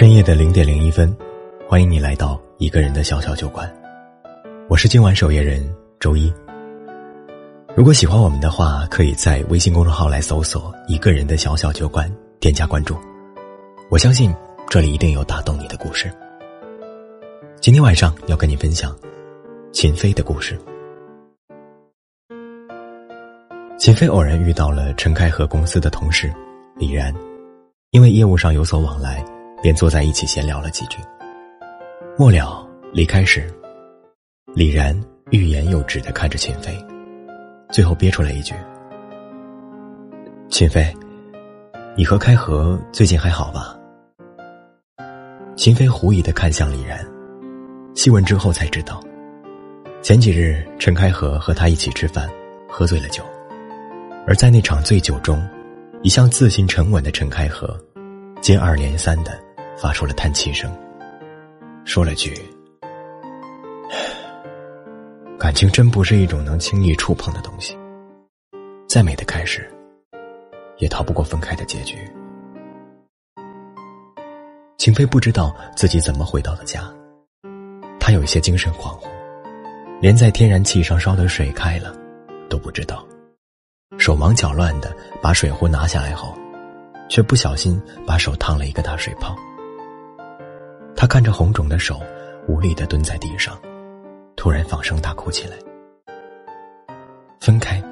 深夜的零点零一分，欢迎你来到一个人的小小酒馆。我是今晚守夜人周一。如果喜欢我们的话，可以在微信公众号来搜索“一个人的小小酒馆”，添加关注。我相信这里一定有打动你的故事。今天晚上要跟你分享秦飞的故事。秦飞偶然遇到了陈开和公司的同事李然，因为业务上有所往来。便坐在一起闲聊了几句。末了离开时，李然欲言又止的看着秦飞，最后憋出来一句：“秦飞，你和开河最近还好吧？”秦飞狐疑的看向李然，细问之后才知道，前几日陈开河和他一起吃饭，喝醉了酒，而在那场醉酒中，一向自信沉稳的陈开河，接二连三的。发出了叹气声，说了句：“ 感情真不是一种能轻易触碰的东西。再美的开始，也逃不过分开的结局。”秦飞不知道自己怎么回到了家，他有一些精神恍惚，连在天然气上烧的水开了都不知道，手忙脚乱的把水壶拿下来后，却不小心把手烫了一个大水泡。他看着红肿的手，无力的蹲在地上，突然放声大哭起来。分开，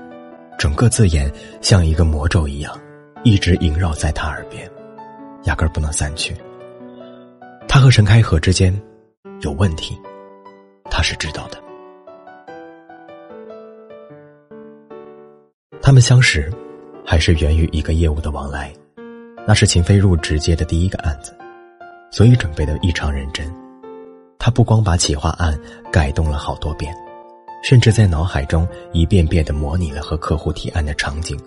整个字眼像一个魔咒一样，一直萦绕在他耳边，压根儿不能散去。他和陈开河之间有问题，他是知道的。他们相识，还是源于一个业务的往来，那是秦飞入职接的第一个案子。所以准备的异常认真，他不光把企划案改动了好多遍，甚至在脑海中一遍遍的模拟了和客户提案的场景。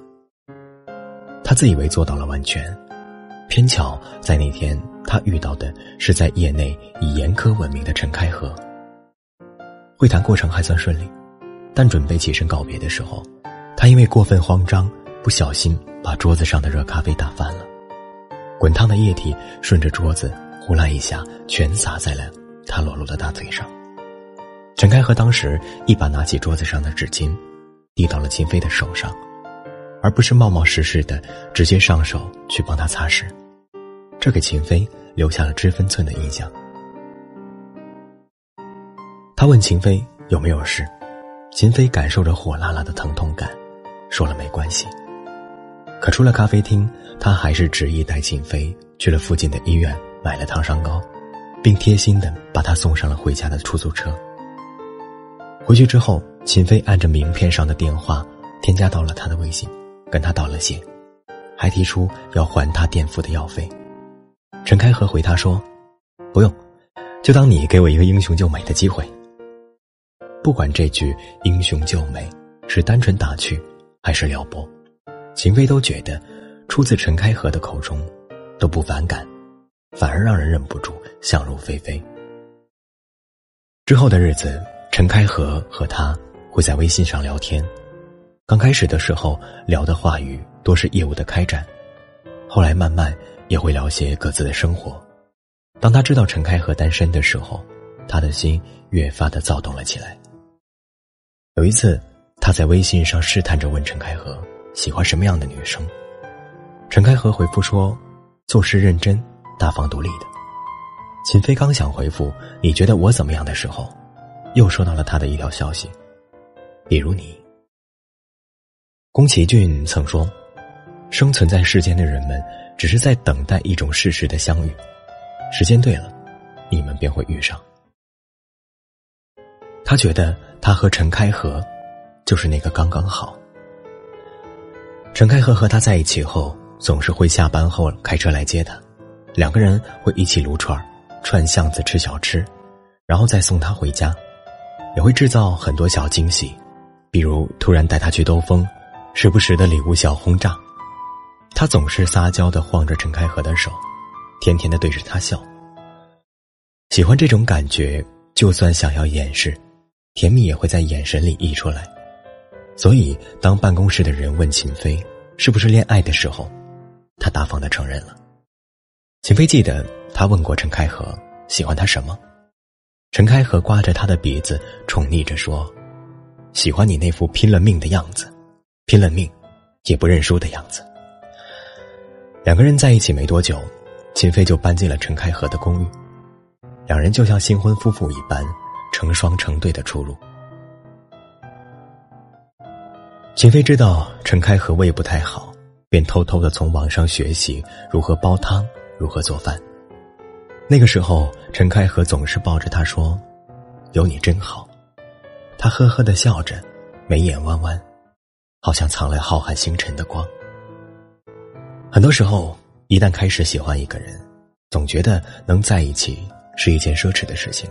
他自以为做到了完全，偏巧在那天他遇到的是在业内以严苛闻名的陈开河。会谈过程还算顺利，但准备起身告别的时候，他因为过分慌张，不小心把桌子上的热咖啡打翻了，滚烫的液体顺着桌子。呼啦一下，全洒在了他裸露的大腿上。陈开和当时一把拿起桌子上的纸巾，递到了秦飞的手上，而不是冒冒失失的直接上手去帮他擦拭，这给秦飞留下了知分寸的印象。他问秦飞有没有事，秦飞感受着火辣辣的疼痛感，说了没关系。可出了咖啡厅，他还是执意带秦飞去了附近的医院。买了糖霜膏，并贴心的把他送上了回家的出租车。回去之后，秦飞按着名片上的电话添加到了他的微信，跟他道了谢，还提出要还他垫付的药费。陈开和回他说：“不用，就当你给我一个英雄救美的机会。”不管这句英雄救美是单纯打趣，还是撩拨，秦飞都觉得出自陈开河的口中都不反感。反而让人忍不住想入非非。之后的日子，陈开河和他会在微信上聊天。刚开始的时候，聊的话语多是业务的开展，后来慢慢也会聊些各自的生活。当他知道陈开和单身的时候，他的心越发的躁动了起来。有一次，他在微信上试探着问陈开河喜欢什么样的女生。陈开河回复说：“做事认真。”大方独立的，秦飞刚想回复“你觉得我怎么样的时候”，又收到了他的一条消息。比如你，宫崎骏曾说：“生存在世间的人们，只是在等待一种事实的相遇，时间对了，你们便会遇上。”他觉得他和陈开河，就是那个刚刚好。陈开河和他在一起后，总是会下班后开车来接他。两个人会一起撸串，串巷子吃小吃，然后再送他回家，也会制造很多小惊喜，比如突然带他去兜风，时不时的礼物小轰炸。他总是撒娇的晃着陈开河的手，甜甜的对着他笑。喜欢这种感觉，就算想要掩饰，甜蜜也会在眼神里溢出来。所以，当办公室的人问秦飞是不是恋爱的时候，他大方的承认了。秦飞记得，他问过陈开河喜欢他什么，陈开河刮着他的鼻子，宠溺着说：“喜欢你那副拼了命的样子，拼了命也不认输的样子。”两个人在一起没多久，秦飞就搬进了陈开河的公寓，两人就像新婚夫妇一般，成双成对的出入。秦飞知道陈开河胃不太好，便偷偷的从网上学习如何煲汤，如何做饭。那个时候，陈开河总是抱着他说：“有你真好。”他呵呵的笑着，眉眼弯弯，好像藏了浩瀚星辰的光。很多时候，一旦开始喜欢一个人，总觉得能在一起是一件奢侈的事情。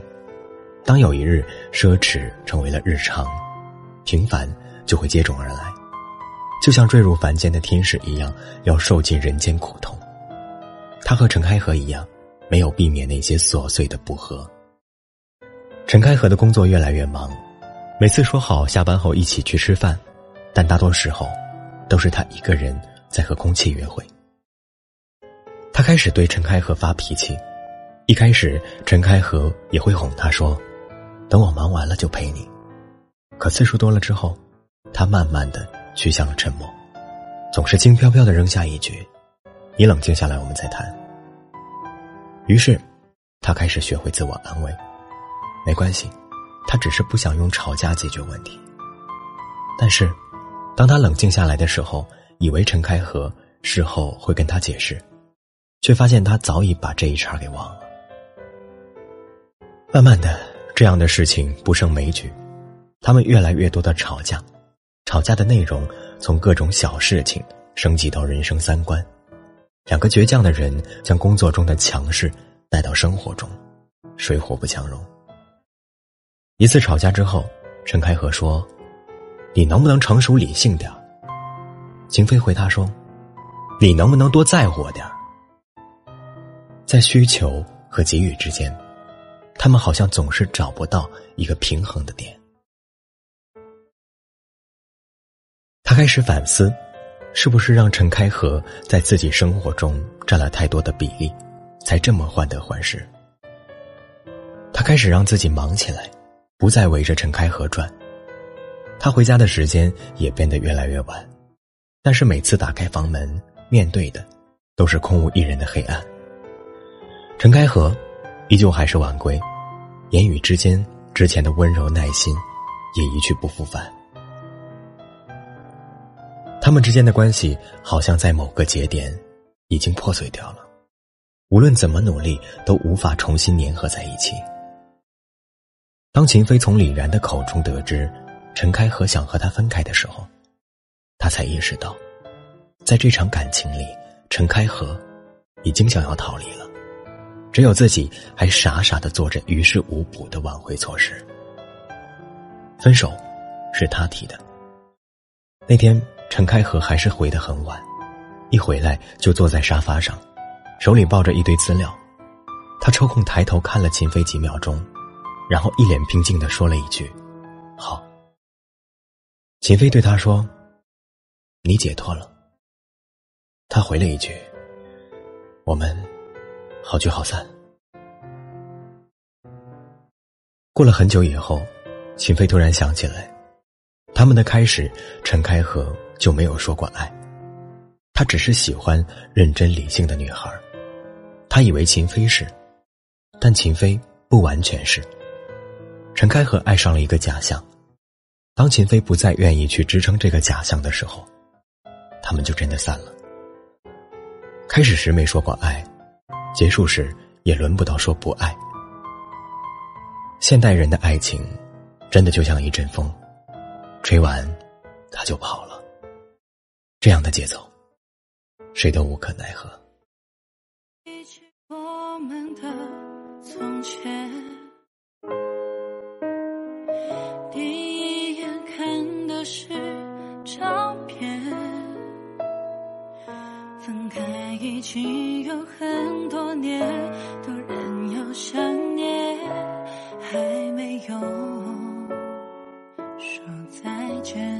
当有一日，奢侈成为了日常，平凡。就会接踵而来，就像坠入凡间的天使一样，要受尽人间苦痛。他和陈开河一样，没有避免那些琐碎的不和。陈开河的工作越来越忙，每次说好下班后一起去吃饭，但大多时候，都是他一个人在和空气约会。他开始对陈开河发脾气，一开始陈开河也会哄他说：“等我忙完了就陪你。”可次数多了之后，他慢慢的趋向了沉默，总是轻飘飘的扔下一句：“你冷静下来，我们再谈。”于是，他开始学会自我安慰：“没关系，他只是不想用吵架解决问题。”但是，当他冷静下来的时候，以为陈开河事后会跟他解释，却发现他早已把这一茬给忘了。慢慢的，这样的事情不胜枚举，他们越来越多的吵架。吵架的内容从各种小事情升级到人生三观，两个倔强的人将工作中的强势带到生活中，水火不相容。一次吵架之后，陈开河说：“你能不能成熟理性点？”秦飞回答说：“你能不能多在乎我点？”在需求和给予之间，他们好像总是找不到一个平衡的点。他开始反思，是不是让陈开河在自己生活中占了太多的比例，才这么患得患失。他开始让自己忙起来，不再围着陈开河转。他回家的时间也变得越来越晚，但是每次打开房门，面对的都是空无一人的黑暗。陈开河依旧还是晚归，言语之间之前的温柔耐心也一去不复返。他们之间的关系好像在某个节点已经破碎掉了，无论怎么努力都无法重新粘合在一起。当秦飞从李然的口中得知陈开河想和他分开的时候，他才意识到，在这场感情里，陈开河已经想要逃离了，只有自己还傻傻的做着于事无补的挽回措施。分手是他提的，那天。陈开河还是回得很晚，一回来就坐在沙发上，手里抱着一堆资料。他抽空抬头看了秦飞几秒钟，然后一脸平静的说了一句：“好。”秦飞对他说：“你解脱了。”他回了一句：“我们好聚好散。”过了很久以后，秦飞突然想起来，他们的开始，陈开河。就没有说过爱，他只是喜欢认真理性的女孩他以为秦飞是，但秦飞不完全是。陈开河爱上了一个假象，当秦飞不再愿意去支撑这个假象的时候，他们就真的散了。开始时没说过爱，结束时也轮不到说不爱。现代人的爱情，真的就像一阵风，吹完，他就跑了。这样的节奏，谁都无可奈何。我们的从前，第一眼看的是照片，分开已经有很多年，突然又想念，还没有说再见。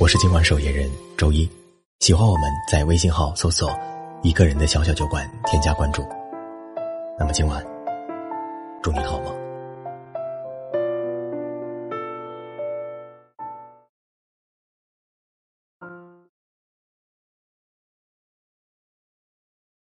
我是今晚守夜人周一。喜欢我们，在微信号搜索“一个人的小小酒馆”，添加关注。那么今晚，祝你好梦。